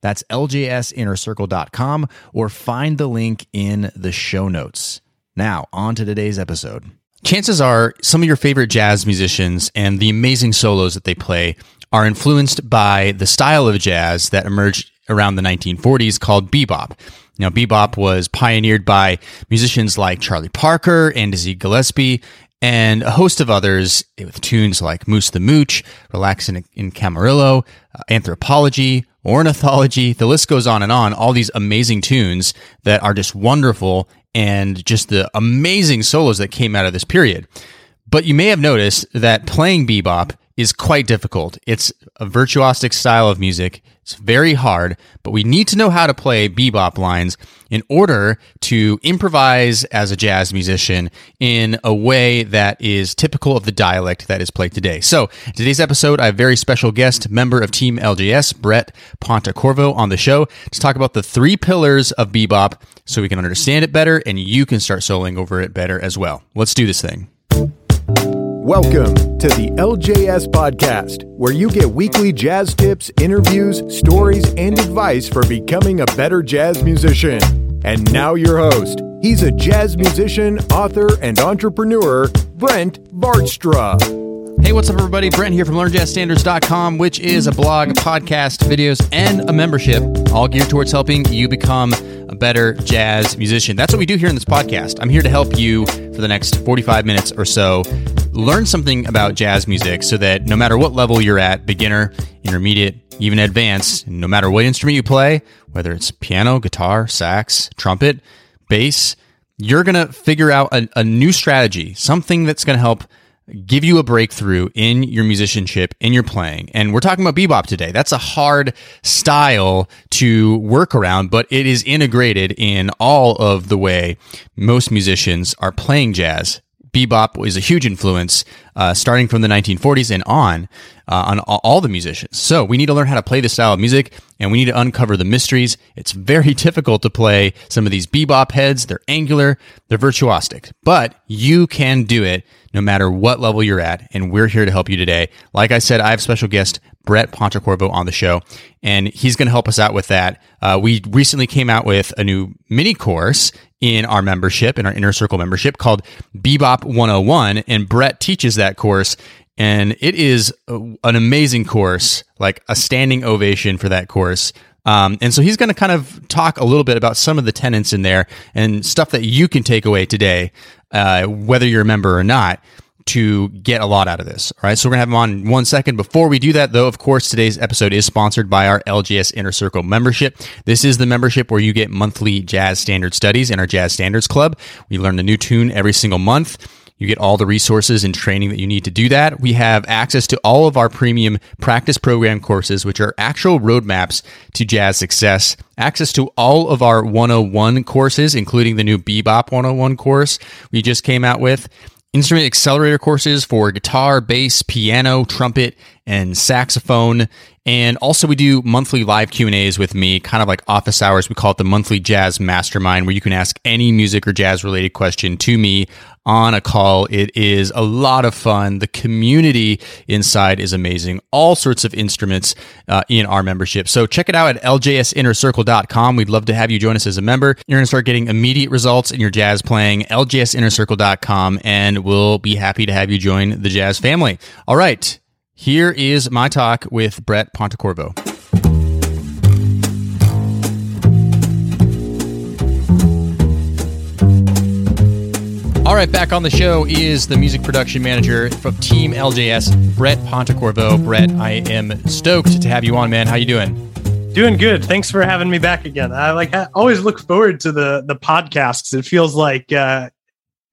That's ljsinnercircle.com or find the link in the show notes. Now, on to today's episode. Chances are some of your favorite jazz musicians and the amazing solos that they play are influenced by the style of jazz that emerged around the 1940s called bebop. Now, bebop was pioneered by musicians like Charlie Parker and Dizzy Gillespie and a host of others with tunes like Moose the Mooch, Relax in, in Camarillo, uh, Anthropology, ornithology, the list goes on and on, all these amazing tunes that are just wonderful and just the amazing solos that came out of this period. But you may have noticed that playing bebop is quite difficult. It's a virtuosic style of music. It's very hard, but we need to know how to play bebop lines in order to improvise as a jazz musician in a way that is typical of the dialect that is played today. So, today's episode, I have a very special guest, member of Team LJS, Brett Pontecorvo, on the show to talk about the three pillars of bebop so we can understand it better and you can start soloing over it better as well. Let's do this thing. Welcome to the LJS Podcast, where you get weekly jazz tips, interviews, stories, and advice for becoming a better jazz musician. And now, your host. He's a jazz musician, author, and entrepreneur, Brent Vaartstra. Hey, what's up, everybody? Brent here from LearnJazzStandards.com, which is a blog, podcast, videos, and a membership, all geared towards helping you become a better jazz musician. That's what we do here in this podcast. I'm here to help you for the next 45 minutes or so learn something about jazz music so that no matter what level you're at beginner, intermediate, even advanced no matter what instrument you play, whether it's piano, guitar, sax, trumpet, bass you're going to figure out a, a new strategy, something that's going to help give you a breakthrough in your musicianship, in your playing. And we're talking about bebop today. That's a hard style to work around, but it is integrated in all of the way most musicians are playing jazz bebop was a huge influence, uh, starting from the 1940s and on, uh, on all the musicians. So we need to learn how to play this style of music, and we need to uncover the mysteries. It's very difficult to play some of these bebop heads. They're angular, they're virtuosic, but you can do it no matter what level you're at, and we're here to help you today. Like I said, I have special guest Brett Pontecorvo on the show, and he's going to help us out with that. Uh, we recently came out with a new mini course in our membership, in our Inner Circle membership called Bebop 101. And Brett teaches that course. And it is an amazing course, like a standing ovation for that course. Um, and so he's going to kind of talk a little bit about some of the tenets in there and stuff that you can take away today, uh, whether you're a member or not to get a lot out of this. All right. So we're going to have him on one second. Before we do that, though, of course, today's episode is sponsored by our LJS Inner Circle membership. This is the membership where you get monthly jazz standard studies in our Jazz Standards Club. We learn a new tune every single month. You get all the resources and training that you need to do that. We have access to all of our premium practice program courses, which are actual roadmaps to jazz success. Access to all of our 101 courses, including the new Bebop 101 course we just came out with instrument accelerator courses for guitar, bass, piano, trumpet, and saxophone. And also we do monthly live Q&As with me, kind of like office hours. We call it the monthly jazz mastermind where you can ask any music or jazz related question to me on a call. It is a lot of fun. The community inside is amazing. All sorts of instruments uh, in our membership. So check it out at ljsinnercircle.com. We'd love to have you join us as a member. You're going to start getting immediate results in your jazz playing. ljsinnercircle.com and we'll be happy to have you join the jazz family. All right. Here is my talk with Brett Pontecorvo. All right, back on the show is the music production manager from Team LJS, Brett Pontecorvo. Brett, I am stoked to have you on, man. How you doing? Doing good. Thanks for having me back again. I like I always look forward to the the podcasts. It feels like uh,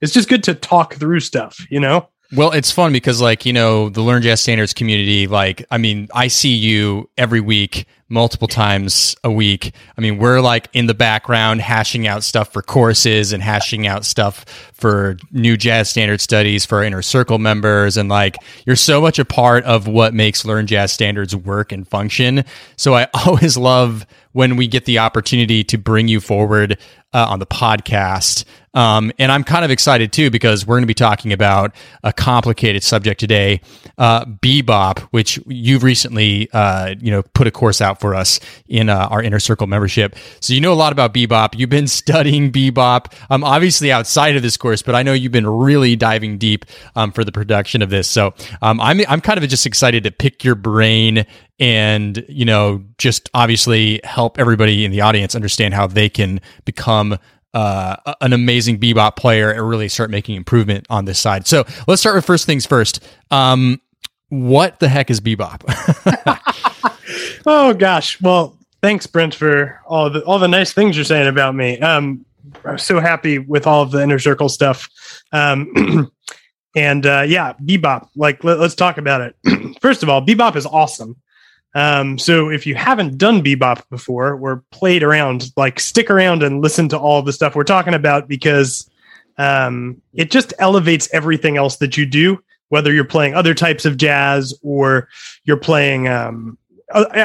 it's just good to talk through stuff, you know. Well, it's fun because, like, you know, the Learn Jazz Standards community, like, I mean, I see you every week multiple times a week. I mean, we're like in the background hashing out stuff for courses and hashing out stuff for new jazz standard studies for our inner circle members. And like, you're so much a part of what makes Learn Jazz Standards work and function. So I always love when we get the opportunity to bring you forward uh, on the podcast. Um, and I'm kind of excited too because we're going to be talking about a complicated subject today, uh, bebop, which you've recently, uh, you know, put a course out for us in uh, our inner circle membership. So you know a lot about bebop. You've been studying bebop, um, obviously outside of this course, but I know you've been really diving deep um, for the production of this. So um, I'm I'm kind of just excited to pick your brain and you know just obviously help everybody in the audience understand how they can become uh, an amazing bebop player and really start making improvement on this side. So let's start with first things first. Um, what the heck is bebop? oh gosh, well, thanks Brent for all the all the nice things you're saying about me. Um, I'm so happy with all of the inner circle stuff. Um, and uh, yeah, bebop. Like, let, us talk about it. First of all, bebop is awesome. Um, so if you haven't done bebop before or played around, like stick around and listen to all the stuff we're talking about because um, it just elevates everything else that you do, whether you're playing other types of jazz or you're playing um,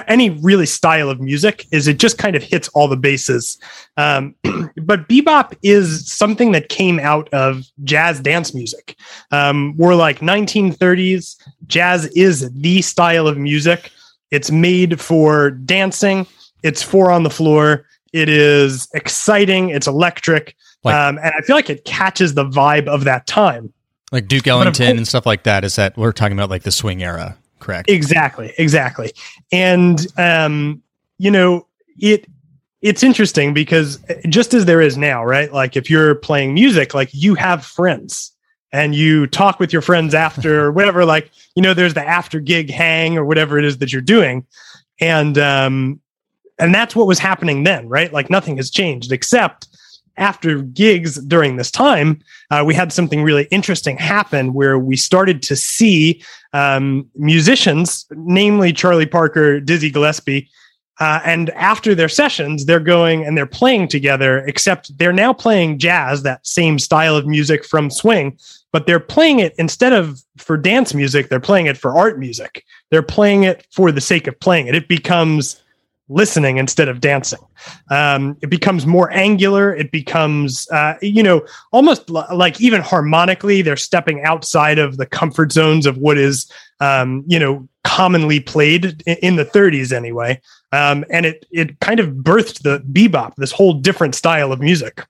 any really style of music is it just kind of hits all the bases. Um, but bebop is something that came out of jazz dance music. Um, we're like 1930s. Jazz is the style of music it's made for dancing. It's four on the floor. It is exciting. It's electric. Like, um, and I feel like it catches the vibe of that time. Like Duke Ellington and stuff like that. Is that we're talking about like the swing era, correct? Exactly. Exactly. And, um, you know, it, it's interesting because just as there is now, right? Like if you're playing music, like you have friends and you talk with your friends after or whatever like you know there's the after gig hang or whatever it is that you're doing. And um and that's what was happening then right? Like nothing has changed except after gigs during this time uh, we had something really interesting happen where we started to see um, musicians namely charlie parker dizzy gillespie uh, and after their sessions, they're going and they're playing together, except they're now playing jazz, that same style of music from swing, but they're playing it instead of for dance music, they're playing it for art music. They're playing it for the sake of playing it. It becomes listening instead of dancing. Um, it becomes more angular. It becomes, uh, you know, almost l- like even harmonically, they're stepping outside of the comfort zones of what is, um, you know, commonly played in, in the 30s anyway. Um, and it it kind of birthed the bebop, this whole different style of music.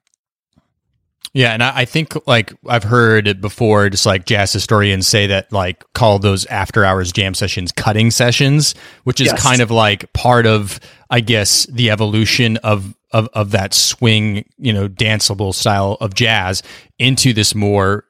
Yeah, and I, I think like I've heard it before, just like jazz historians say that like call those after hours jam sessions cutting sessions, which is yes. kind of like part of I guess the evolution of of of that swing, you know, danceable style of jazz into this more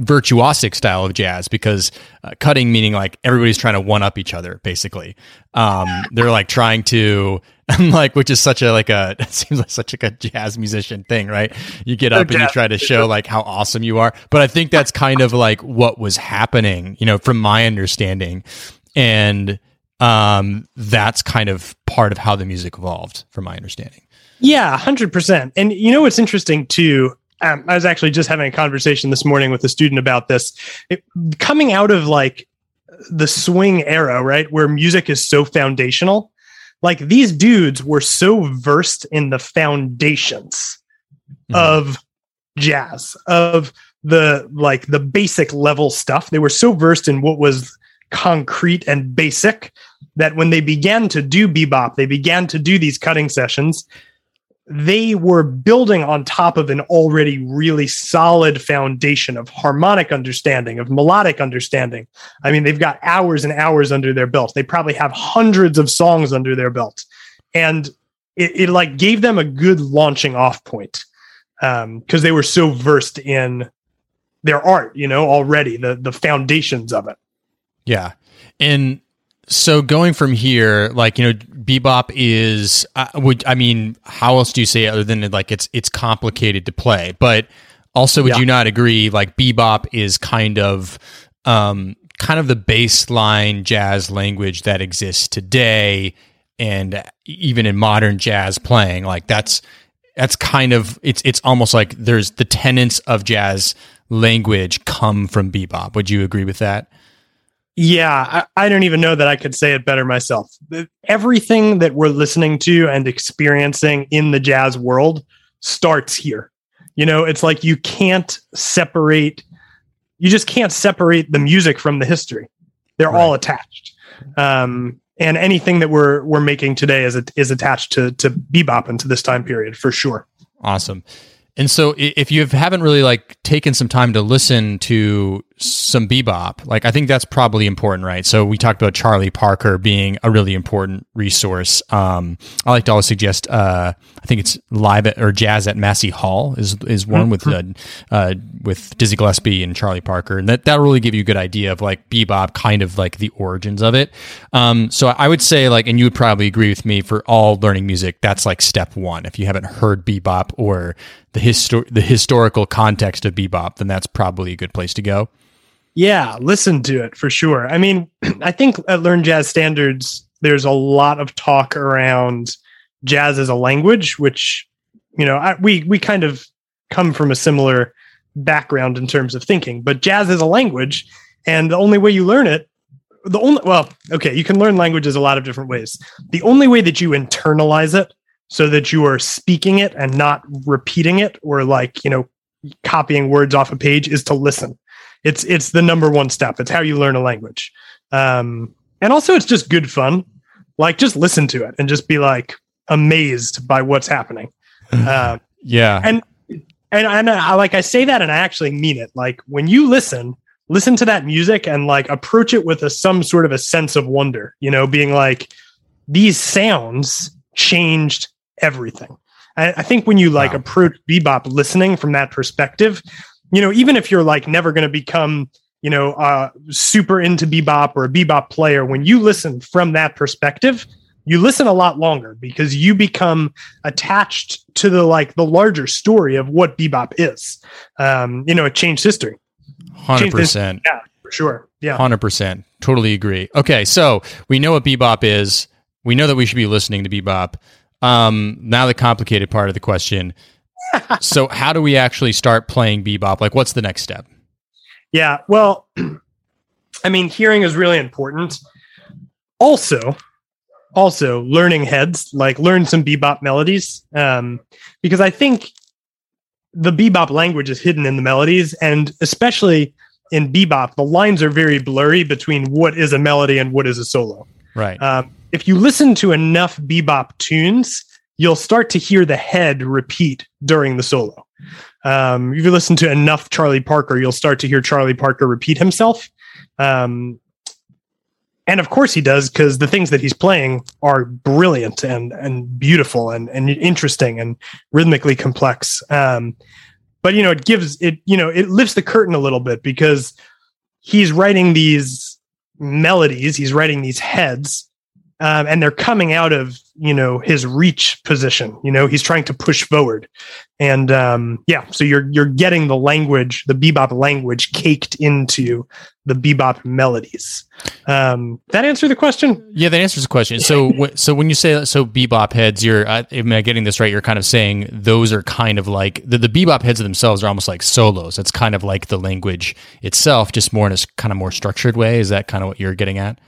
virtuosic style of jazz because uh, cutting meaning like everybody's trying to one up each other basically. Um, they're like trying to like which is such a like a it seems like such like a jazz musician thing right? You get up and you try to show like how awesome you are. But i think that's kind of like what was happening you know from my understanding. And um that's kind of part of how the music evolved from my understanding. Yeah 100% and you know what's interesting too um, I was actually just having a conversation this morning with a student about this. It, coming out of like the swing era, right, where music is so foundational, like these dudes were so versed in the foundations mm. of jazz, of the like the basic level stuff. They were so versed in what was concrete and basic that when they began to do bebop, they began to do these cutting sessions they were building on top of an already really solid foundation of harmonic understanding, of melodic understanding. I mean, they've got hours and hours under their belt. They probably have hundreds of songs under their belt. And it, it like gave them a good launching off point because um, they were so versed in their art, you know, already the the foundations of it. Yeah. And so going from here, like you know, bebop is. Uh, would I mean, how else do you say it other than like it's it's complicated to play? But also, would yeah. you not agree? Like bebop is kind of um, kind of the baseline jazz language that exists today. and even in modern jazz playing, like that's that's kind of it's it's almost like there's the tenets of jazz language come from bebop. Would you agree with that? Yeah, I, I, don't even know that I could say it better myself. Everything that we're listening to and experiencing in the jazz world starts here. You know, it's like you can't separate, you just can't separate the music from the history. They're right. all attached. Um, and anything that we're we're making today is is attached to to bebop and to this time period for sure. Awesome. And so if you haven't really like taken some time to listen to some bebop, like I think that's probably important, right? So we talked about Charlie Parker being a really important resource. Um, I like to always suggest, uh, I think it's live at, or jazz at Massey Hall is is one with uh, uh, with Dizzy Gillespie and Charlie Parker, and that that really give you a good idea of like bebop, kind of like the origins of it. Um, so I would say like, and you would probably agree with me for all learning music, that's like step one. If you haven't heard bebop or the histor- the historical context of bebop, then that's probably a good place to go. Yeah, listen to it for sure. I mean, I think at Learn Jazz Standards, there's a lot of talk around jazz as a language, which you know I, we we kind of come from a similar background in terms of thinking. But jazz is a language, and the only way you learn it, the only well, okay, you can learn languages a lot of different ways. The only way that you internalize it so that you are speaking it and not repeating it or like, you know, copying words off a page is to listen. It's it's the number one step. It's how you learn a language. Um, and also it's just good fun. Like just listen to it and just be like amazed by what's happening. Uh, yeah. And and and I like I say that and I actually mean it. Like when you listen, listen to that music and like approach it with a some sort of a sense of wonder, you know, being like these sounds changed everything. I, I think when you like wow. approach bebop listening from that perspective, you know, even if you're like never going to become, you know, uh, super into bebop or a bebop player, when you listen from that perspective, you listen a lot longer because you become attached to the like the larger story of what bebop is. Um, you know, it changed history. Hundred percent. Yeah, for sure. Yeah, hundred percent. Totally agree. Okay, so we know what bebop is. We know that we should be listening to bebop. Um, now the complicated part of the question. So how do we actually start playing bebop? Like what's the next step? Yeah, well, I mean, hearing is really important. Also, also learning heads, like learn some bebop melodies. Um, because I think the bebop language is hidden in the melodies, and especially in bebop, the lines are very blurry between what is a melody and what is a solo. Right. Um, if you listen to enough bebop tunes, you'll start to hear the head repeat during the solo. Um, if you listen to enough Charlie Parker, you'll start to hear Charlie Parker repeat himself. Um, and of course he does because the things that he's playing are brilliant and and beautiful and and interesting and rhythmically complex. Um, but you know, it gives it you know it lifts the curtain a little bit because he's writing these melodies, he's writing these heads um, and they're coming out of you know his reach position. You know he's trying to push forward, and um, yeah, so you're you're getting the language, the bebop language, caked into the bebop melodies. Um, that answer the question? Yeah, that answers the question. So so when you say so bebop heads, you're uh, am I getting this right? You're kind of saying those are kind of like the, the bebop heads themselves are almost like solos. It's kind of like the language itself, just more in a kind of more structured way. Is that kind of what you're getting at?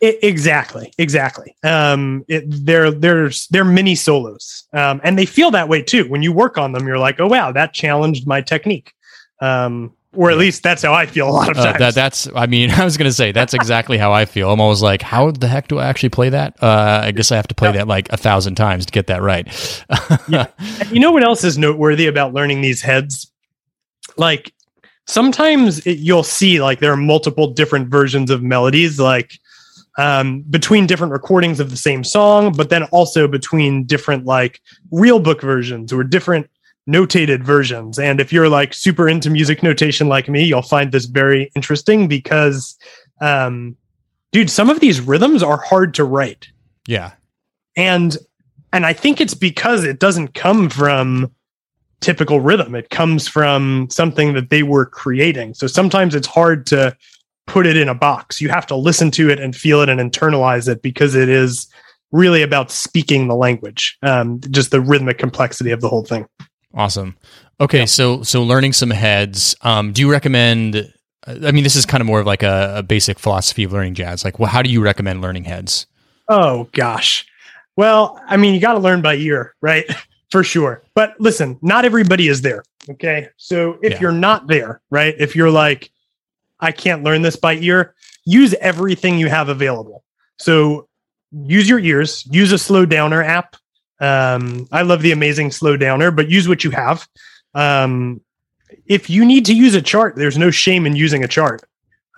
It, exactly, exactly. Um, it, they're there's they're mini solos, um, and they feel that way too. When you work on them, you're like, oh wow, that challenged my technique. Um, or at least that's how I feel a lot of times. Uh, that, that's, I mean, I was going to say that's exactly how I feel. I'm always like, how the heck do I actually play that? Uh, I guess I have to play that like a thousand times to get that right. yeah. You know what else is noteworthy about learning these heads? Like sometimes it, you'll see like there are multiple different versions of melodies. Like um, between different recordings of the same song, but then also between different like real book versions or different notated versions. And if you're like super into music notation like me, you'll find this very interesting because, um, dude, some of these rhythms are hard to write. Yeah. And, and I think it's because it doesn't come from typical rhythm. It comes from something that they were creating. So sometimes it's hard to put it in a box. You have to listen to it and feel it and internalize it because it is really about speaking the language, um, just the rhythmic complexity of the whole thing. Awesome. Okay, so so learning some heads. Um, do you recommend? I mean, this is kind of more of like a, a basic philosophy of learning jazz. Like, well, how do you recommend learning heads? Oh gosh. Well, I mean, you got to learn by ear, right? For sure. But listen, not everybody is there. Okay. So if Yeah. you're not there, right? If you're like, I can't learn this by ear, use everything you have available. So use your ears, use a slow downer app. Um, I love the amazing slow downer, but use what you have. Um, if you need to use a chart, there's no shame in using a chart.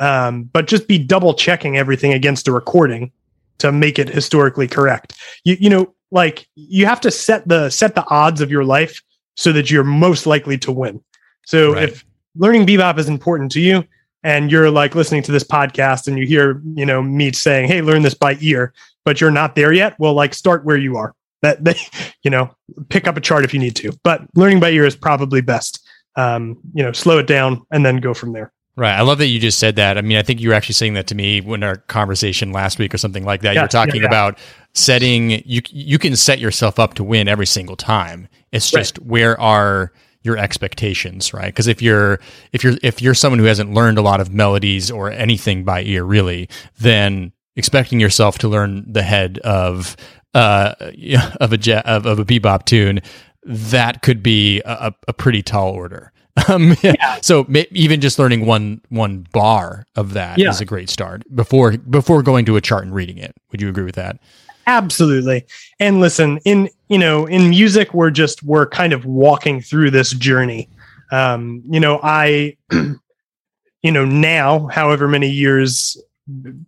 Um, but just be double checking everything against a recording to make it historically correct. You you know, like you have to set the set the odds of your life so that you're most likely to win. So Right. if learning bebop is important to you and you're like listening to this podcast and you hear, you know, me saying, "Hey, learn this by ear," but you're not there yet, well like start where you are. That, that you know, pick up a chart if you need to. But learning by ear is probably best. Um, you know, slow it down and then go from there. Right. I love that you just said that. I mean, I think you were actually saying that to me when our conversation last week or something like that. you Yeah, were talking yeah, yeah. about setting you you can set yourself up to win every single time. It's Right. just where are your expectations, right? Because if you're if you're if you're someone who hasn't learned a lot of melodies or anything by ear really, then expecting yourself to learn the head of uh yeah, of a ja- of, of a bebop tune that could be a, a pretty tall order. Um, So ma- even just learning one one bar of that is Yeah. a great start before before going to a chart and reading it. Would you agree with that? Absolutely. And listen, in you know, in music, we're just we're kind of walking through this journey. Um, you know, I you know, now, however many years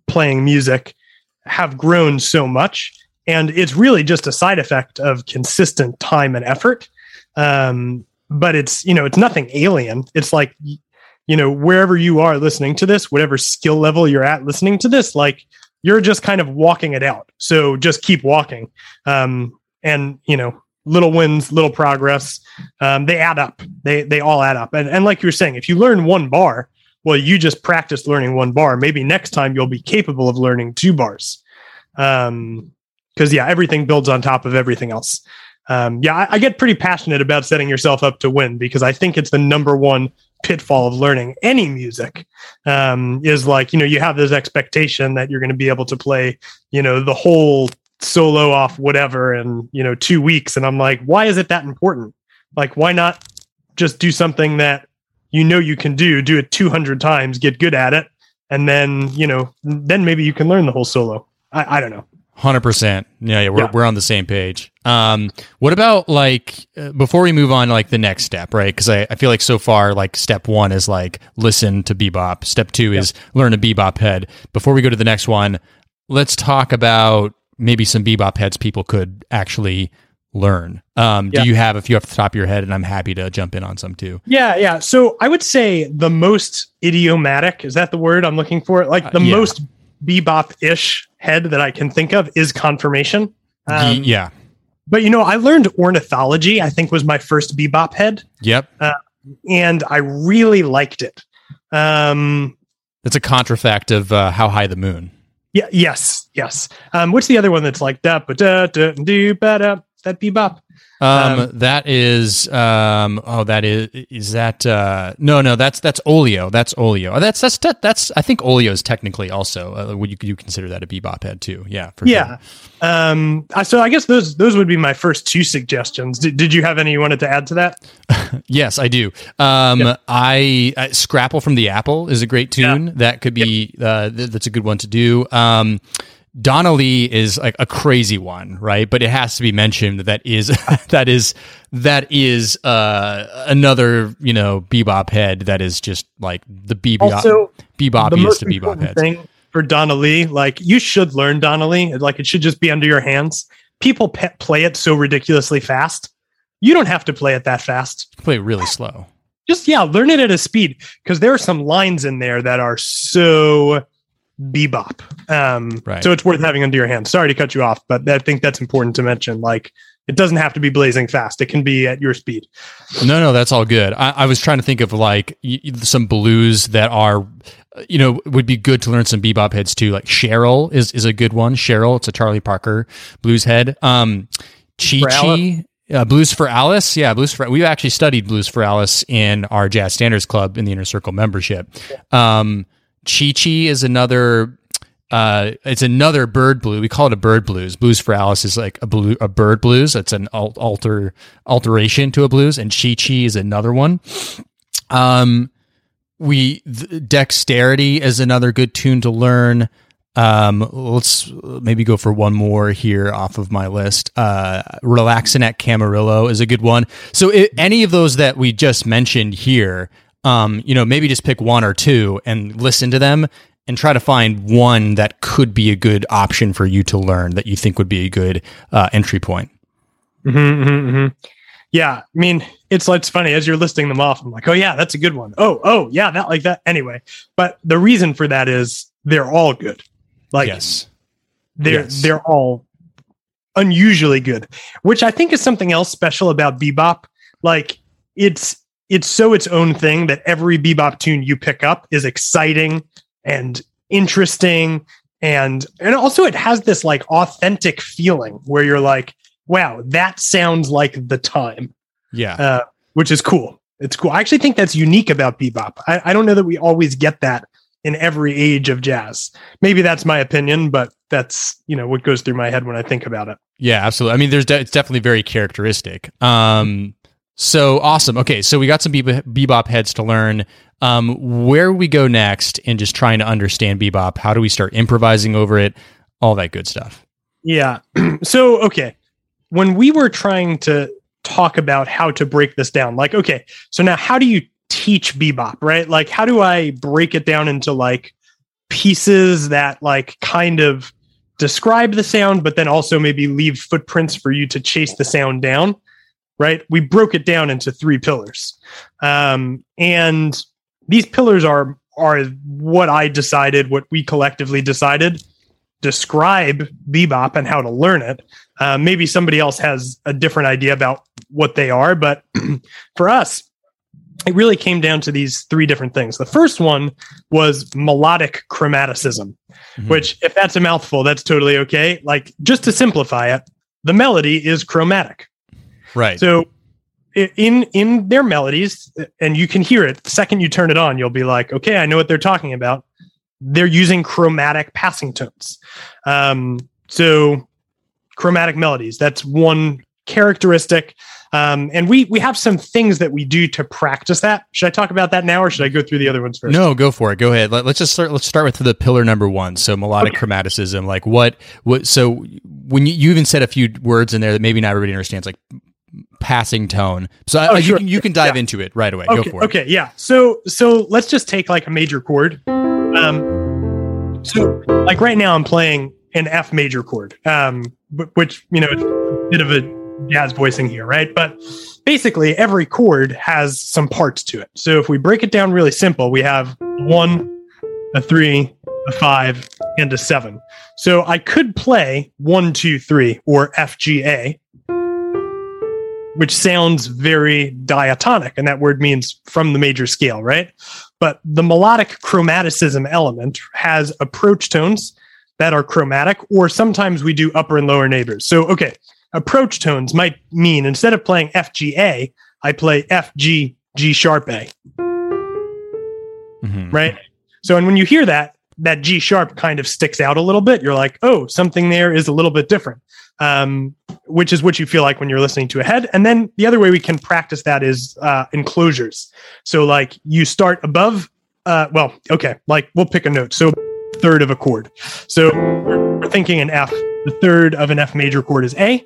playing music, have grown so much. And it's really just a side effect of consistent time and effort. Um, but it's, you know, it's nothing alien. It's like you know, wherever you are listening to this, whatever skill level you're at listening to this, like you're just kind of walking it out. So just keep walking. Um, and you know, little wins, little progress, um, they add up. They they all add up. And and like you were saying, if you learn one bar, well, you just practice learning one bar. Maybe next time you'll be capable of learning two bars. Um, because yeah, everything builds on top of everything else. Um, yeah, I, I get pretty passionate about setting yourself up to win because I think it's the number one pitfall of learning any music um, is like you know you have this expectation that you're going to be able to play you know the whole solo off whatever in you know two weeks and i'm like why is it that important? Like why not just do something that you know you can do do it 200 times get good at it and then you know then maybe you can learn the whole solo? I, I don't know Hundred percent. Yeah, yeah, we're Yeah. we're on the same page. Um, what about like uh, before we move on, like the next step, right? Because I, I feel like so far, like step one is like listen to bebop. Step two is learn a bebop head. Before we go to the next one, let's talk about maybe some bebop heads people could actually learn. Um, Yeah. Do you have a few off the top of your head? And I'm happy to jump in on some too. Yeah, yeah. So I would say the most idiomatic is that the word I'm looking for? Like the Uh, yeah. Most bebop-ish head that I can think of is confirmation. Um, Ye- yeah. But you know, I learned ornithology. I think was my first bebop head, Yep. and I really liked it. Um, That's a contrafact of uh, how high the moon. yeah, yes, yes. Um, what's the other one that's like that? ba da da do ba da that bebop? Um, Um, that is um oh that is is that uh no no that's that's Oleo. that's Oleo. oh, that's that's that's I think Oleo is technically also uh, would you you consider that a bebop head too yeah for Yeah. Um, I- so I guess those those would be my first two suggestions. Did, did you have any you wanted to add to that? yes I do um Yep. I uh, Scrapple from the Apple is a great tune that could be uh th- that's a good one to do um Donna Lee is like a crazy one, right? But it has to be mentioned that that is that is that is uh another you know bebop head that is just like the bebop Also, the bebop is most bebop heads. thing for Donna Lee, like you should learn Donna Lee. Like it should just be under your hands. People pe- play it so ridiculously fast. You don't have to play it that fast. Play it really slow. Just yeah, learn it at a speed because there are some lines in there that are so bebop. Um, Right. So it's worth having under your hand. Sorry to cut you off, but I think that's important to mention. Like it doesn't have to be blazing fast. It can be at your speed. No, no, that's all good. I, I was trying to think of like y- y- some blues that are you know, would be good to learn some bebop heads too. Like Cheryl is is a good one. Cheryl, it's a Charlie Parker blues head. Um, Chi Chi. Uh, blues for Alice, yeah, blues for. We actually studied blues for Alice in our Jazz Standards Club in the Inner Circle membership. Um, Chi Chi is another uh, it's another bird blue. We call it a bird blues. Blues for Alice is like a blue, a bird blues. It's an alter alteration to a blues, and Chi Chi is another one. Um, we dexterity is another good tune to learn. Um, let's maybe go for one more here off of my list. Uh, relaxing at Camarillo is a good one. So it, any of those that we just mentioned here, um, you know, maybe just pick one or two and listen to them and try to find one that could be a good option for you to learn that you think would be a good uh, entry point. Mm-hmm, mm-hmm, mm-hmm. Yeah, I mean, it's it's funny as you're listing them off. I'm like, oh yeah, that's a good one. Oh, oh yeah, that like that. Anyway, but the reason for that is they're all good. Like, yes, they're yes. they're all unusually good, which I think is something else special about bebop. Like, it's it's so its own thing that every bebop tune you pick up is exciting and interesting. And and also it has this like authentic feeling where you're like wow that sounds like the time. Yeah. Uh, which is cool. It's cool. I actually think that's unique about bebop. I, I don't know that we always get that in every age of jazz. Maybe that's my opinion but that's you know what goes through my head when i think about it. Yeah absolutely. I mean there's de- it's definitely very characteristic. Um so awesome okay so we got some bebop heads to learn um, where we go next in just trying to understand bebop? How do we start improvising over it? All that good stuff. Yeah. so, okay. When we were trying to talk about how to break this down, like, okay, so now how do you teach bebop, right? Like, how do I break it down into like pieces that like kind of describe the sound, but then also maybe leave footprints for you to chase the sound down? Right. We broke it down into three pillars. Um, and these pillars are are what I decided, what we collectively decided, describe bebop and how to learn it. Uh, maybe somebody else has a different idea about what they are, but for us, it really came down to these three different things. The first one was melodic chromaticism, mm-hmm. which, if that's a mouthful, that's totally okay. Like, just to simplify it, the melody is chromatic. Right. So in in their melodies and you can hear it the second you turn it on you'll be like okay i know what they're talking about. They're using chromatic passing tones. Um, so chromatic melodies that's one characteristic. Um, and we we have some things that we do to practice that. Should i talk about that now or should i go through the other ones first? No go for it. Go ahead. Let, us just start let's start with the pillar number one. So melodic okay. chromaticism like what what so when you, you even said a few words in there that maybe not everybody understands like passing tone. So oh, you, can, you can dive yeah. into it right away. Okay, Go for it. Okay, yeah. So so let's just take like a major chord. Um, so like right now I'm playing an F major chord, um, which you know it's a bit of a jazz voicing here, right? But basically every chord has some parts to it. So if we break it down really simple, we have one, a three, a five, and a seven. So I could play one, two, three, or F G A which sounds very diatonic, and that word means from the major scale, right? But the melodic chromaticism element has approach tones that are chromatic, or sometimes we do upper and lower neighbors. So, okay, approach tones might mean instead of playing F G A, I play F G G sharp A. Mm-hmm. Right? So, and when you hear that, that G sharp kind of sticks out a little bit. You're like, oh, something there is a little bit different um, which is what you feel like when you're listening to a head. And then the other way we can practice that is uh, enclosures. So like you start above, uh, well, okay, like we'll pick a note. So third of a chord. So we're thinking an F. The third of an F major chord is A.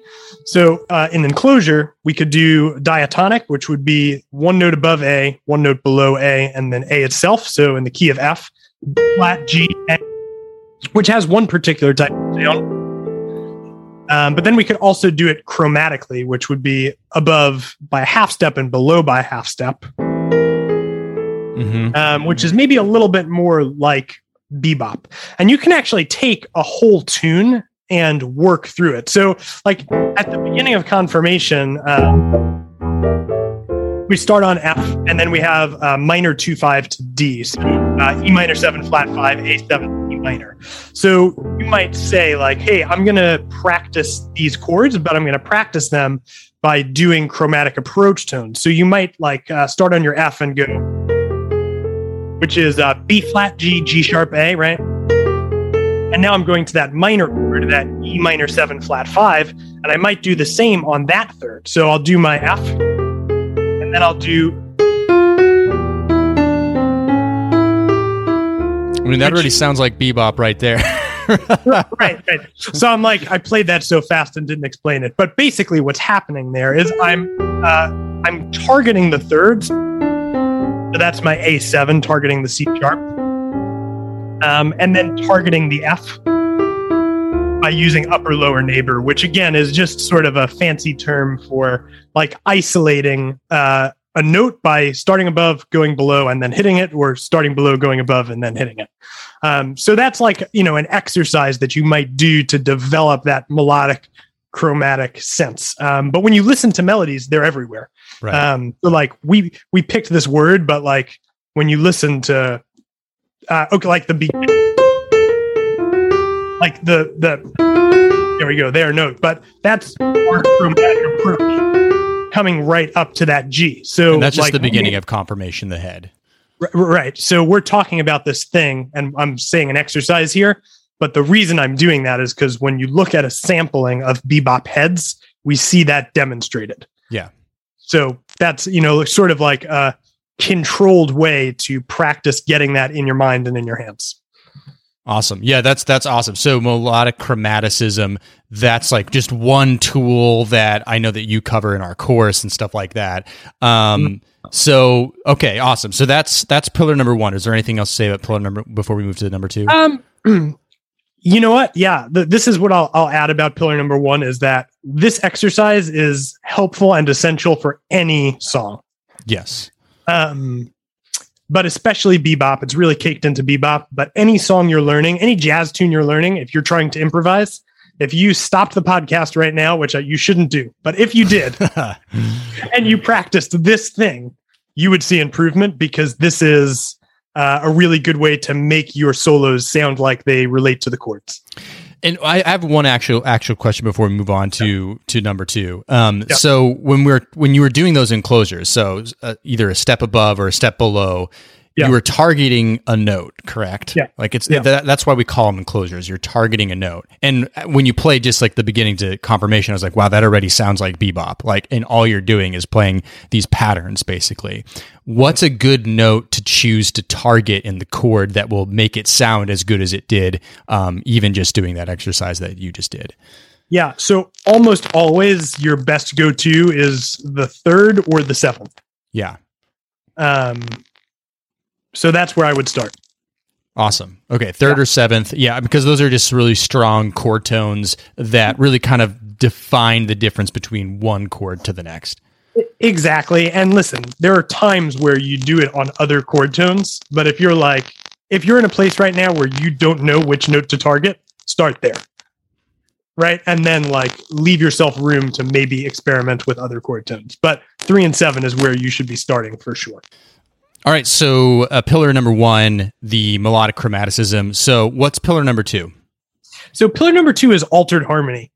So uh, in enclosure, we could do diatonic, which would be one note above A, one note below A, and then A itself. So in the key of F, flat G, A, which has one particular type of sound um, but then we could also do it chromatically, which would be above by a half step and below by a half step, mm-hmm. um, which is maybe a little bit more like bebop. And you can actually take a whole tune and work through it. So, like at the beginning of confirmation, uh, we start on F, and then we have uh, minor two five to D, so, uh, E minor seven flat five, A seven, minor. So you might say like, "Hey, I'm going to practice these chords, but I'm going to practice them by doing chromatic approach tones." So you might like uh, start on your F and go, which is uh, B flat G, G sharp A, right? And now I'm going to that minor chord, that E minor seven flat five, and I might do the same on that third. So I'll do my F and then I'll do. Mean, that Which- already sounds like bebop right there. right, right. So I'm like, I played that so fast and didn't explain it. But basically, what's happening there is I'm uh, I'm targeting the thirds. So that's my A7, targeting the C sharp, um, and then targeting the F by using upper lower neighbor, which again is just sort of a fancy term for like isolating uh, a note by starting above, going below, and then hitting it, or starting below, going above, and then hitting it. Um, so that's like you know an exercise that you might do to develop that melodic chromatic sense. Um, but when you listen to melodies, they're everywhere. right. Um, so like we we picked this word, but like when you listen to uh, okay, like the be- like the the there we go there note, but that's our chromatic approach coming right up to that G. So and that's just like, the beginning of confirmation, the head. Right. So we're talking about this thing, and I'm saying an exercise here. But the reason I'm doing that is because when you look at a sampling of bebop heads, we see that demonstrated. Yeah. So that's, you know, sort of like a controlled way to practice getting that in your mind and in your hands. Awesome. Yeah, that's that's awesome. So melodic chromaticism, that's like just one tool that I know that you cover in our course and stuff like that. Um so okay, awesome. So that's that's pillar number 1. Is there anything else to say about pillar number before we move to the number 2? Um, you know what? Yeah, the, this is what I'll, I'll add about pillar number one is that this exercise is helpful and essential for any song. yes. um, but especially bebop. It's really caked into bebop. But any song you're learning, any jazz tune you're learning, if you're trying to improvise, if you stopped the podcast right now, which uh, you shouldn't do, but if you did and you practiced this thing, you would see improvement because this is uh, a really good way to make your solos sound like they relate to the chords. And I I have one actual actual question before we move on to to number two. Um, Yeah. So when we're when you were doing those enclosures, so uh, either a step above or a step below, Yeah. you were targeting a note, correct? Yeah. Like it's Yeah. that, that's why we call them enclosures. You're targeting a note. And when you play just like the beginning to confirmation, I was like, wow, that already sounds like bebop. Like, and all you're doing is playing these patterns, basically. What's a good note to choose to target in the chord that will make it sound as good as it did, um, even just doing that exercise that you just did? Yeah. So almost always your best go to is the third or the seventh. Yeah. Um, so that's where I would start. Awesome. Okay, third or seventh. Yeah, because those are just really strong chord tones that really kind of define the difference between one chord to the next. Exactly. And listen, there are times where you do it on other chord tones, but if you're like, if you're in a place right now where you don't know which note to target, start there. Right. And then like leave yourself room to maybe experiment with other chord tones. But three and seven is where you should be starting for sure. All right, so uh, pillar number one, the melodic chromaticism. So, what's pillar number two? So pillar number two is altered harmony.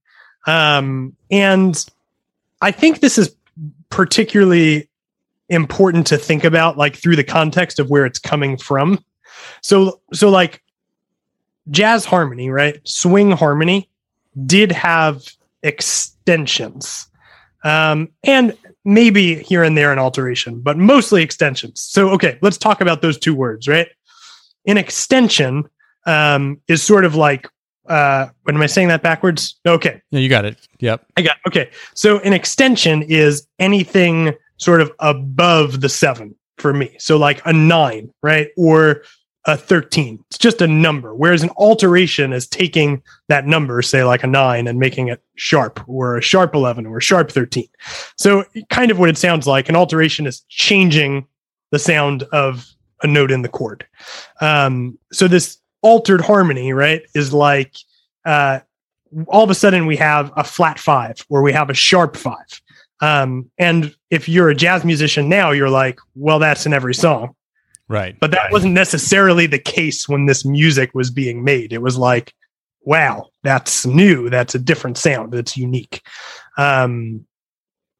Um, and I think this is particularly important to think about like through the context of where it's coming from. So so like jazz harmony, right? Swing harmony did have extensions. Um, and maybe here and there an alteration, but mostly extensions. So okay, let's talk about those two words, right? An extension um, is sort of like uh when am I saying that backwards? Okay. Yeah, you got it. Yep. I got okay. So an extension is anything sort of above the seven for me. So like a nine, right? Or a 13. It's just a number. Whereas an alteration is taking that number, say like a nine, and making it sharp, or a sharp 11, or a sharp 13. So kind of what it sounds like. An alteration is changing the sound of a note in the chord. Um, so this altered harmony, right, is like uh all of a sudden we have a flat five or we have a sharp five. Um, and if you're a jazz musician now, you're like, well, that's in every song. Right. But that wasn't necessarily the case when this music was being made. It was like, wow, that's new. That's a different sound. That's unique. Um,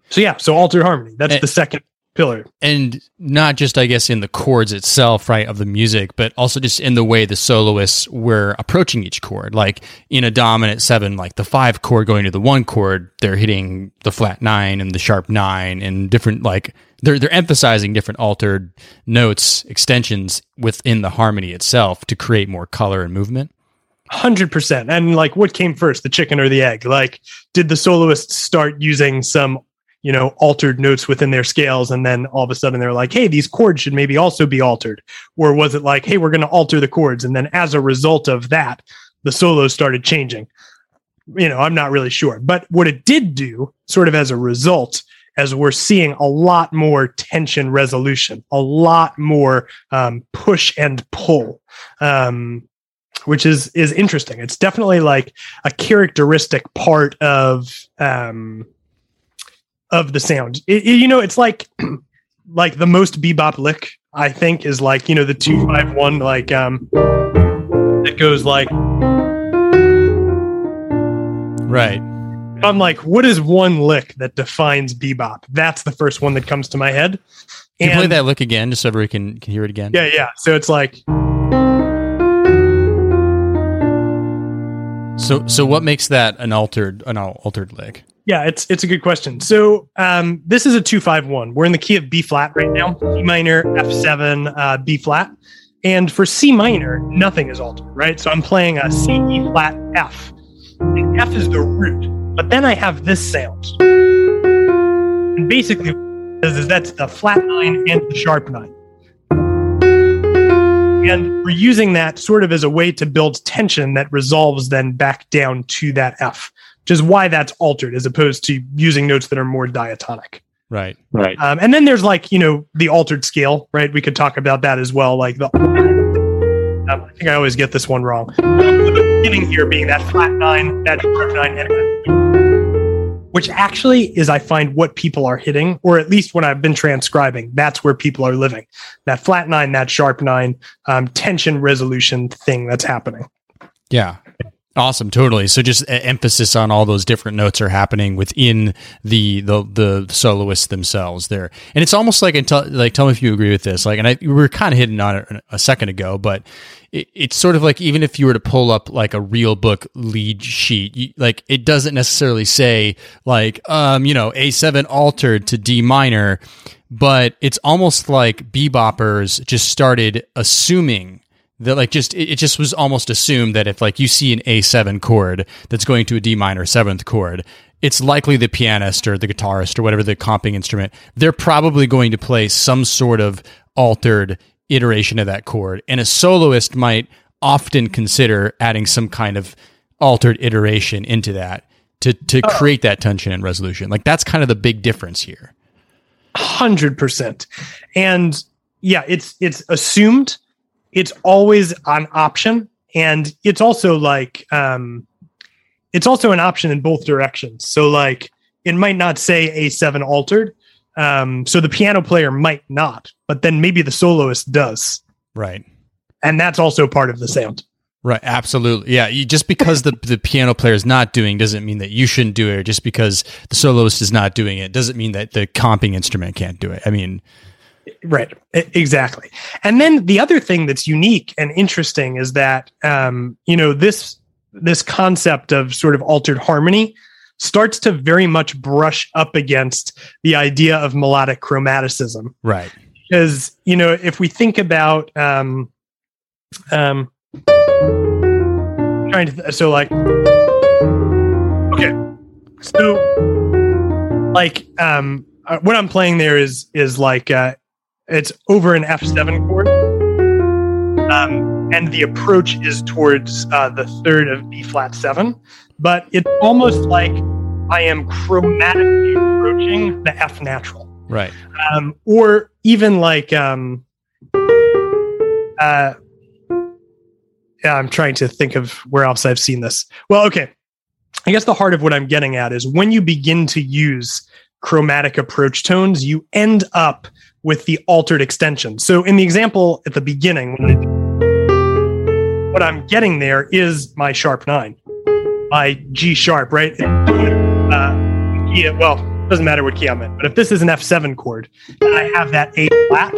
so yeah, so altered harmony. That's And- the second pillar. and not just i guess in the chords itself right of the music but also just in the way the soloists were approaching each chord like in a dominant seven like the five chord going to the one chord they're hitting the flat nine and the sharp nine and different like they're they're emphasizing different altered notes extensions within the harmony itself to create more color and movement Hundred percent. And like, what came first, the chicken or the egg? Like, did the soloists start using some, you know, altered notes within their scales, and then all of a sudden they're like, "Hey, these chords should maybe also be altered," or was it like, "Hey, we're going to alter the chords," and then as a result of that, the solos started changing? You know, I'm not really sure. But what it did do, sort of as a result, as we're seeing a lot more tension resolution, a lot more um, push and pull. Um, which is is interesting. It's definitely like a characteristic part of um of the sound. It- it- you know, it's like like the most bebop lick I think is like you know the two five one like um that goes like right I'm like what is one lick that defines bebop? That's the first one that comes to my head. can you play that lick again just so everybody can, can hear it again Yeah, yeah. So it's like so so what makes that an altered an al- altered lick Yeah, it's it's a good question. So um, this is a two five one. We're in the key of B flat right now. C minor, F seven, uh, B flat, and for C minor, nothing is altered. Right. So I'm playing a C E flat F. And F is the root, but then I have this sound, and basically, is that's the flat nine and the sharp nine. And we're using that sort of as a way to build tension that resolves then back down to that F which is why that's altered as opposed to using notes that are more diatonic. right Right. Um, and then there's like, you know, the altered scale, right? We could talk about that as well. Like the, um, I think I always get this one wrong. The beginning here being that flat nine, that sharp nine, and which actually is, I find, what people are hitting, or at least when I've been transcribing, that's where people are living. That flat nine, that sharp nine, um, tension resolution thing that's happening. Yeah. Awesome, totally. So just emphasis on all those different notes are happening within the the the soloists themselves there, and it's almost like until like tell me if you agree with this. Like, and I we were kind of hitting on it a second ago, but it, it's sort of like even if you were to pull up like a real book lead sheet, you, like it doesn't necessarily say like um you know A seven altered to D minor, but it's almost like beboppers just started assuming that like just it, it just was almost assumed that if like you see an A7 chord that's going to a D minor seventh chord, it's likely the pianist or the guitarist or whatever the comping instrument, they're probably going to play some sort of altered iteration of that chord. And a soloist might often consider adding some kind of altered iteration into that to to oh. create that tension and resolution. Like that's kind of the big difference here. hundred percent. And yeah, it's it's assumed. It's always an option, and it's also like um, it's also an option in both directions. So like it might not say A seven altered. Um, so the piano player might not, but then maybe the soloist does, Right. and that's also part of the sound. Right, absolutely. Yeah, you, just because the the piano player is not doing doesn't mean that you shouldn't do it. Or just because the soloist is not doing it doesn't mean that the comping instrument can't do it. I mean, Right. Exactly. And then the other thing that's unique and interesting is that um, you know this this concept of sort of altered harmony starts to very much brush up against the idea of melodic chromaticism right, because you know if we think about um um trying to th- so like okay so like um uh, what i'm playing there is is like uh it's over an f7 chord. Um and the approach is towards uh the third of b flat 7 but it's almost like i am chromatically approaching the f natural. Right, um, or even like um, uh, yeah, I'm trying to think of where else I've seen this. Well, okay, I guess the heart of what I'm getting at is when you begin to use chromatic approach tones, you end up with the altered extension. So in the example at the beginning, what I'm getting there is my sharp nine, my G sharp, right? Uh, yeah, well, doesn't matter what key I'm in, but if this is an F7 chord and I have that A flat,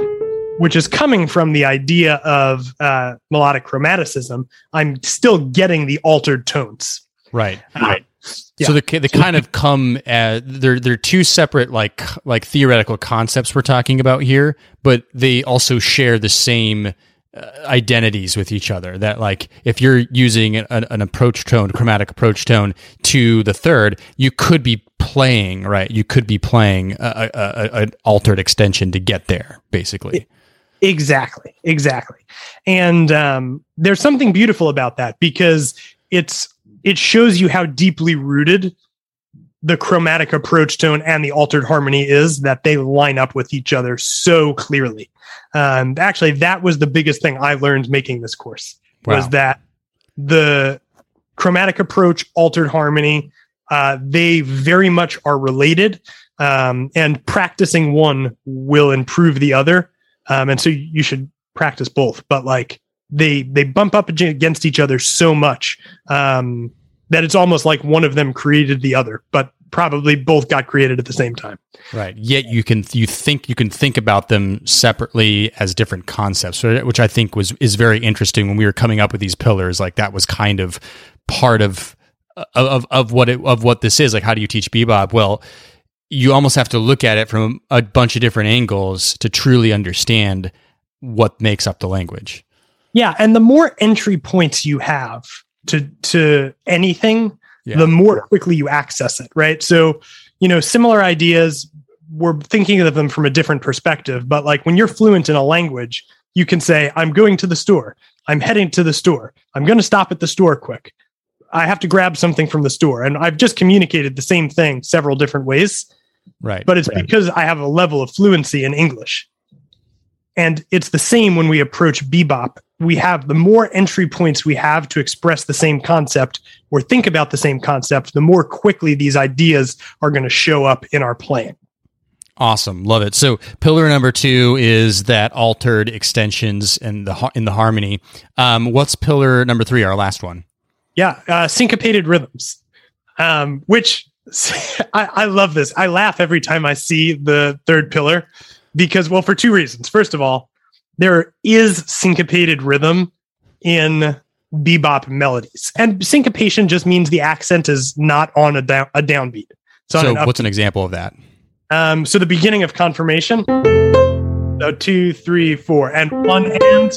which is coming from the idea of uh, melodic chromaticism, I'm still getting the altered tones. Right. Right. So the they kind of come as they're they're two separate like like theoretical concepts we're talking about here, but they also share the same uh, identities with each other. That like if you're using an, an approach tone, chromatic approach tone to the third, you could be playing right. You could be playing a, a, a, an altered extension to get there, basically. Exactly, exactly. And um, there's something beautiful about that because it's it shows you how deeply rooted the chromatic approach tone and the altered harmony is that they line up with each other so clearly. Um, actually, that was the biggest thing I learned making this course wow. was that the chromatic approach, altered harmony, uh, they very much are related, um, and practicing one will improve the other. Um, and so you should practice both. But like they they bump up against each other so much um, that it's almost like one of them created the other, but probably both got created at the same time. Right. Yet you can you think you can think about them separately as different concepts, which I think was is very interesting when we were coming up with these pillars. Like that was kind of part of of of what it of what this is. Like how do you teach bebop? Well, you almost have to look at it from a bunch of different angles to truly understand what makes up the language. Yeah, and the more entry points you have to to anything, yeah. the more quickly you access it, right? So, you know, similar ideas, we're thinking of them from a different perspective, but like when you're fluent in a language, you can say, I'm going to the store. I'm heading to the store. I'm going to stop at the store quick. I have to grab something from the store. And I've just communicated the same thing several different ways. Right. But it's right. because I have a level of fluency in English. And it's the same when we approach bebop. We have the more entry points we have to express the same concept or think about the same concept, the more quickly these ideas are going to show up in our playing. Awesome, love it. So pillar number two is that altered extensions and the in the harmony. Um, what's pillar number three? Our last one. Yeah, uh, syncopated rhythms, um, which I, I love this. I laugh every time I see the third pillar because, well, for two reasons. First of all, there is syncopated rhythm in bebop melodies, and syncopation just means the accent is not on a down a downbeat. So, what's an example of that? Um, so the beginning of confirmation. So two, three, four, and one and.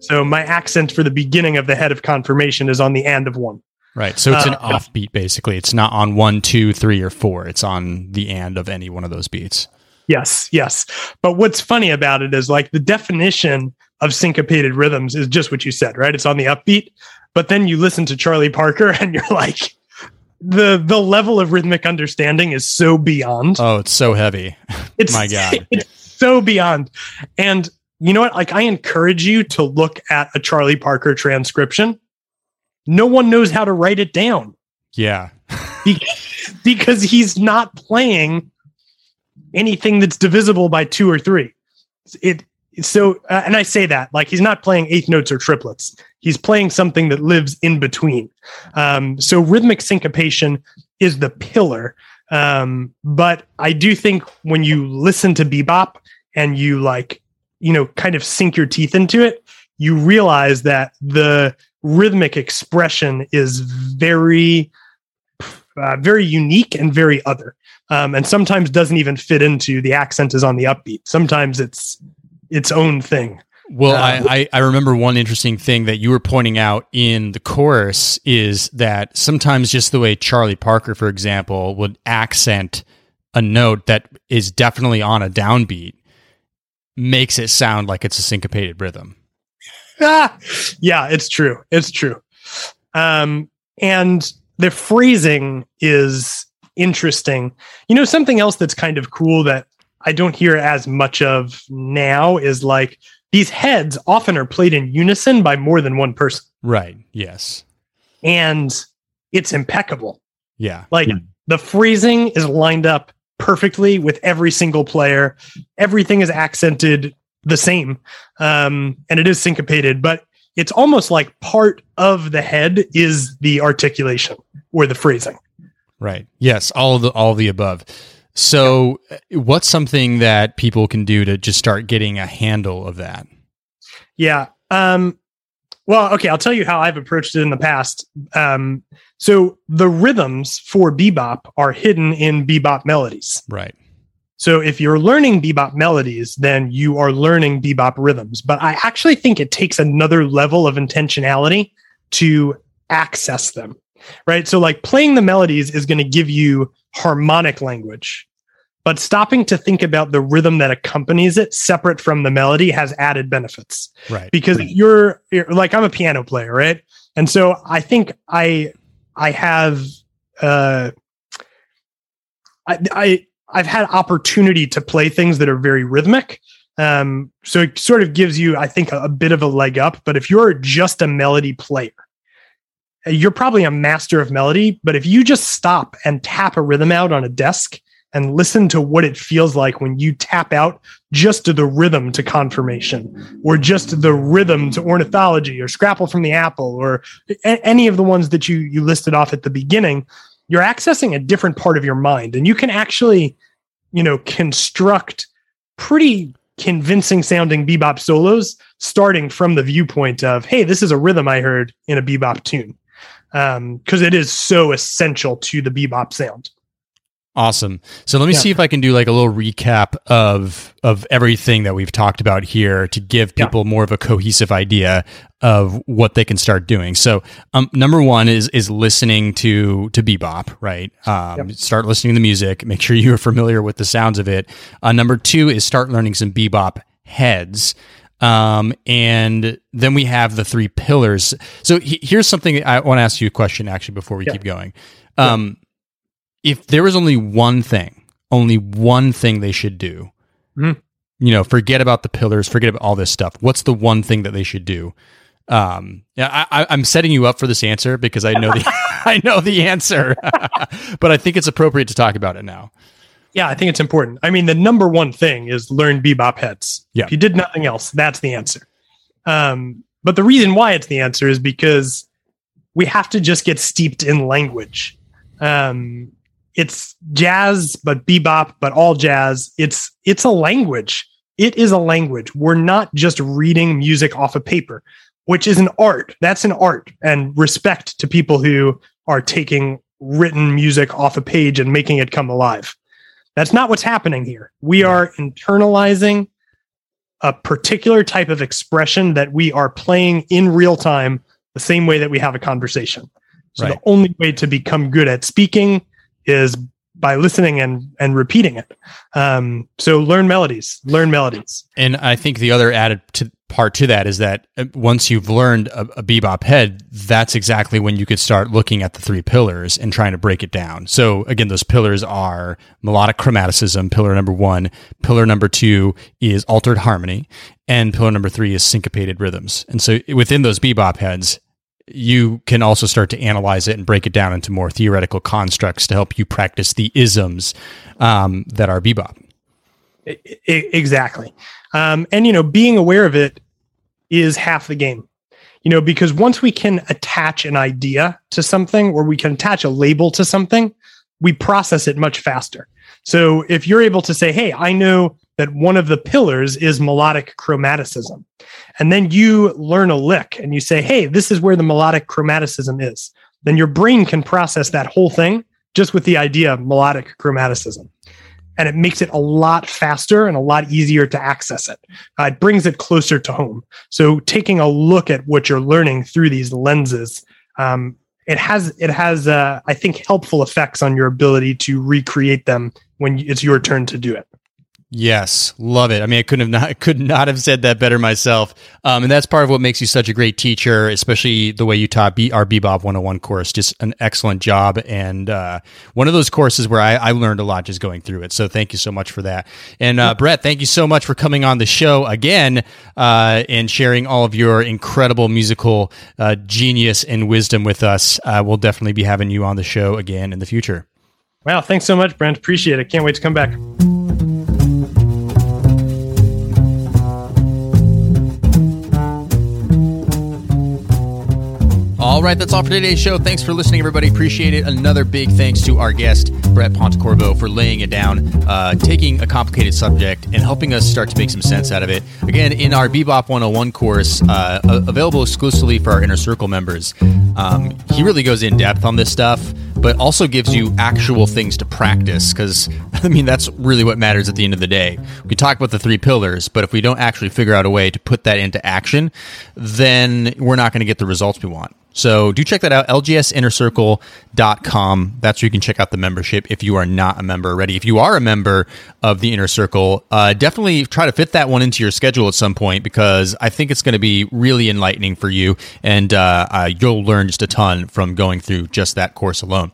So my accent for the beginning of the head of confirmation is on the and of one. Right. So it's an uh, offbeat basically. It's not on one, two, three, or four. It's on the and of any one of those beats. Yes, yes. But what's funny about it is like the definition of syncopated rhythms is just what you said, right? It's on the upbeat. But then you listen to Charlie Parker and you're like, the the level of rhythmic understanding is so beyond. Oh, it's so heavy. It's my God. It's so beyond. And you know what? Like I encourage you to look at a Charlie Parker transcription no one knows how to write it down. Yeah. because he's not playing anything that's divisible by two or three. It so uh, and I say that like he's not playing eighth notes or triplets. He's playing something that lives in between. Um, so rhythmic syncopation is the pillar. Um, but I do think when you listen to bebop and you like, you know, kind of sink your teeth into it, you realize that the rhythmic expression is very uh, very unique and very other um, and sometimes doesn't even fit into the accent is on the upbeat sometimes it's its own thing well, uh, I, I remember one interesting thing that you were pointing out in the chorus is that sometimes just the way Charlie Parker, for example, would accent a note that is definitely on a downbeat makes it sound like it's a syncopated rhythm. yeah, it's true. It's true. Um, and the phrasing is interesting. You know, something else that's kind of cool that I don't hear as much of now is like these heads often are played in unison by more than one person. Right. Yes. And it's impeccable. Yeah. Like yeah. the phrasing is lined up perfectly with every single player. Everything is accented the same, um, and it is syncopated, but it's almost like part of the head is the articulation or the phrasing. Right. Yes. All of the all the above. So, what's something that people can do to just start getting a handle of that? Yeah. Um, well, okay, I'll tell you how I've approached it in the past. Um, so the rhythms for bebop are hidden in bebop melodies. Right. So if you're learning bebop melodies, then you are learning bebop rhythms. But I actually think it takes another level of intentionality to access them. Right. So like playing the melodies is going to give you harmonic language. But stopping to think about the rhythm that accompanies it separate from the melody has added benefits. Right. Because you're, you're like I'm a piano player, right? And so I think I I have uh I, I I've had opportunity to play things that are very rhythmic. Um, so it sort of gives you, I think, a, a bit of a leg up. But if you're just a melody player, you're probably a master of melody. But if you just stop and tap a rhythm out on a desk and listen to what it feels like when you tap out just to the rhythm to confirmation or just the rhythm to ornithology or scrapple from the apple or a- any of the ones that you you listed off at the beginning you're accessing a different part of your mind and you can actually you know construct pretty convincing sounding bebop solos starting from the viewpoint of hey this is a rhythm i heard in a bebop tune because it is so essential to the bebop sound Awesome. So let me Yeah. see if I can do like a little recap of of everything that we've talked about here to give Yeah. people more of a cohesive idea of what they can start doing. So, um, number one is is listening to to bebop, right? Um, Start listening to the music. Make sure you are familiar with the sounds of it. Uh, number two is start learning some bebop heads. Um, and then we have the three pillars. So he- here's something I want to ask you a question actually before we Yeah. keep going. Um, if there was only one thing, only one thing they should do, Mhm. you know, forget about the pillars, forget about all this stuff. What's the one thing that they should do? Um, yeah, I, I, I'm setting you up for this answer because I know the I know the answer, but I think it's appropriate to talk about it now. Yeah, I think it's important. I mean, the number one thing is learn bebop heads. Yeah. If you did nothing else, that's the answer. Um, but the reason why it's the answer is because we have to just get steeped in language. Um, it's jazz, but bebop, but all jazz. It's it's a language. It is a language. We're not just reading music off a paper, which is an art. That's an art, and respect to people who are taking written music off a page and making it come alive. That's not what's happening here. We are internalizing a particular type of expression that we are playing in real time, the same way that we have a conversation. So Right. the only way to become good at speaking is by listening and and repeating it. Um, so learn melodies, learn melodies. And I think the other added to, part to that is that uh, once you've learned a, a bebop head, that's exactly when you could start looking at the three pillars and trying to break it down. So again, those pillars are melodic chromaticism, pillar number one. Pillar number two is altered harmony, and pillar number three is syncopated rhythms. And so within those bebop heads, you can also start to analyze it and break it down into more theoretical constructs to help you practice the isms um, that are bebop. Exactly. Um, and you know, being aware of it is half the game. You know, because once we can attach an idea to something or we can attach a label to something, we process it much faster. So if you're able to say, "Hey, I know that one of the pillars is melodic chromaticism," and then you learn a lick and you say, "Hey, this is where the melodic chromaticism is," then your brain can process that whole thing just with the idea of melodic chromaticism and it makes it a lot faster and a lot easier to access it. Uh, it brings it closer to home. So taking a look at what you're learning through these lenses, um, it has it has uh, I think helpful effects on your ability to recreate them when it's your turn to do it. Yes, love it. I mean, I couldn't have not I could not have said that better myself. Um, and that's part of what makes you such a great teacher, especially the way you taught B- our Bebop 101 course. Just an excellent job, and uh, one of those courses where I, I learned a lot just going through it. So thank you so much for that. And uh, Brett, thank you so much for coming on the show again uh, and sharing all of your incredible musical uh, genius and wisdom with us. Uh, we'll definitely be having you on the show again in the future. Wow, thanks so much, Brent. Appreciate it. Can't wait to come back. All right, that's all for today's show. Thanks for listening, everybody. Appreciate it. Another big thanks to our guest, Brett Pontecorvo, for laying it down, uh, taking a complicated subject and helping us start to make some sense out of it. Again, in our Bebop 101 course, uh, available exclusively for our Inner Circle members, um, he really goes in depth on this stuff, but also gives you actual things to practice because, I mean, that's really what matters at the end of the day. We talk about the three pillars, but if we don't actually figure out a way to put that into action, then we're not going to get the results we want. So do check that out, ljsinnercircle.com. That's where you can check out the membership if you are not a member already. If you are a member of the Inner Circle, uh, definitely try to fit that one into your schedule at some point because I think it's going to be really enlightening for you and uh, uh, you'll learn just a ton from going through just that course alone.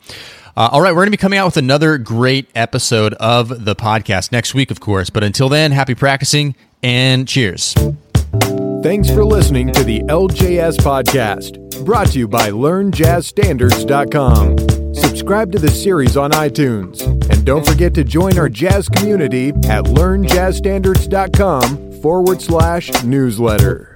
Uh, all right, we're going to be coming out with another great episode of the podcast next week, of course. But until then, happy practicing and cheers. Thanks for listening to the LJS podcast, brought to you by LearnJazzStandards.com. Subscribe to the series on iTunes, and don't forget to join our jazz community at LearnJazzStandards.com forward slash newsletter.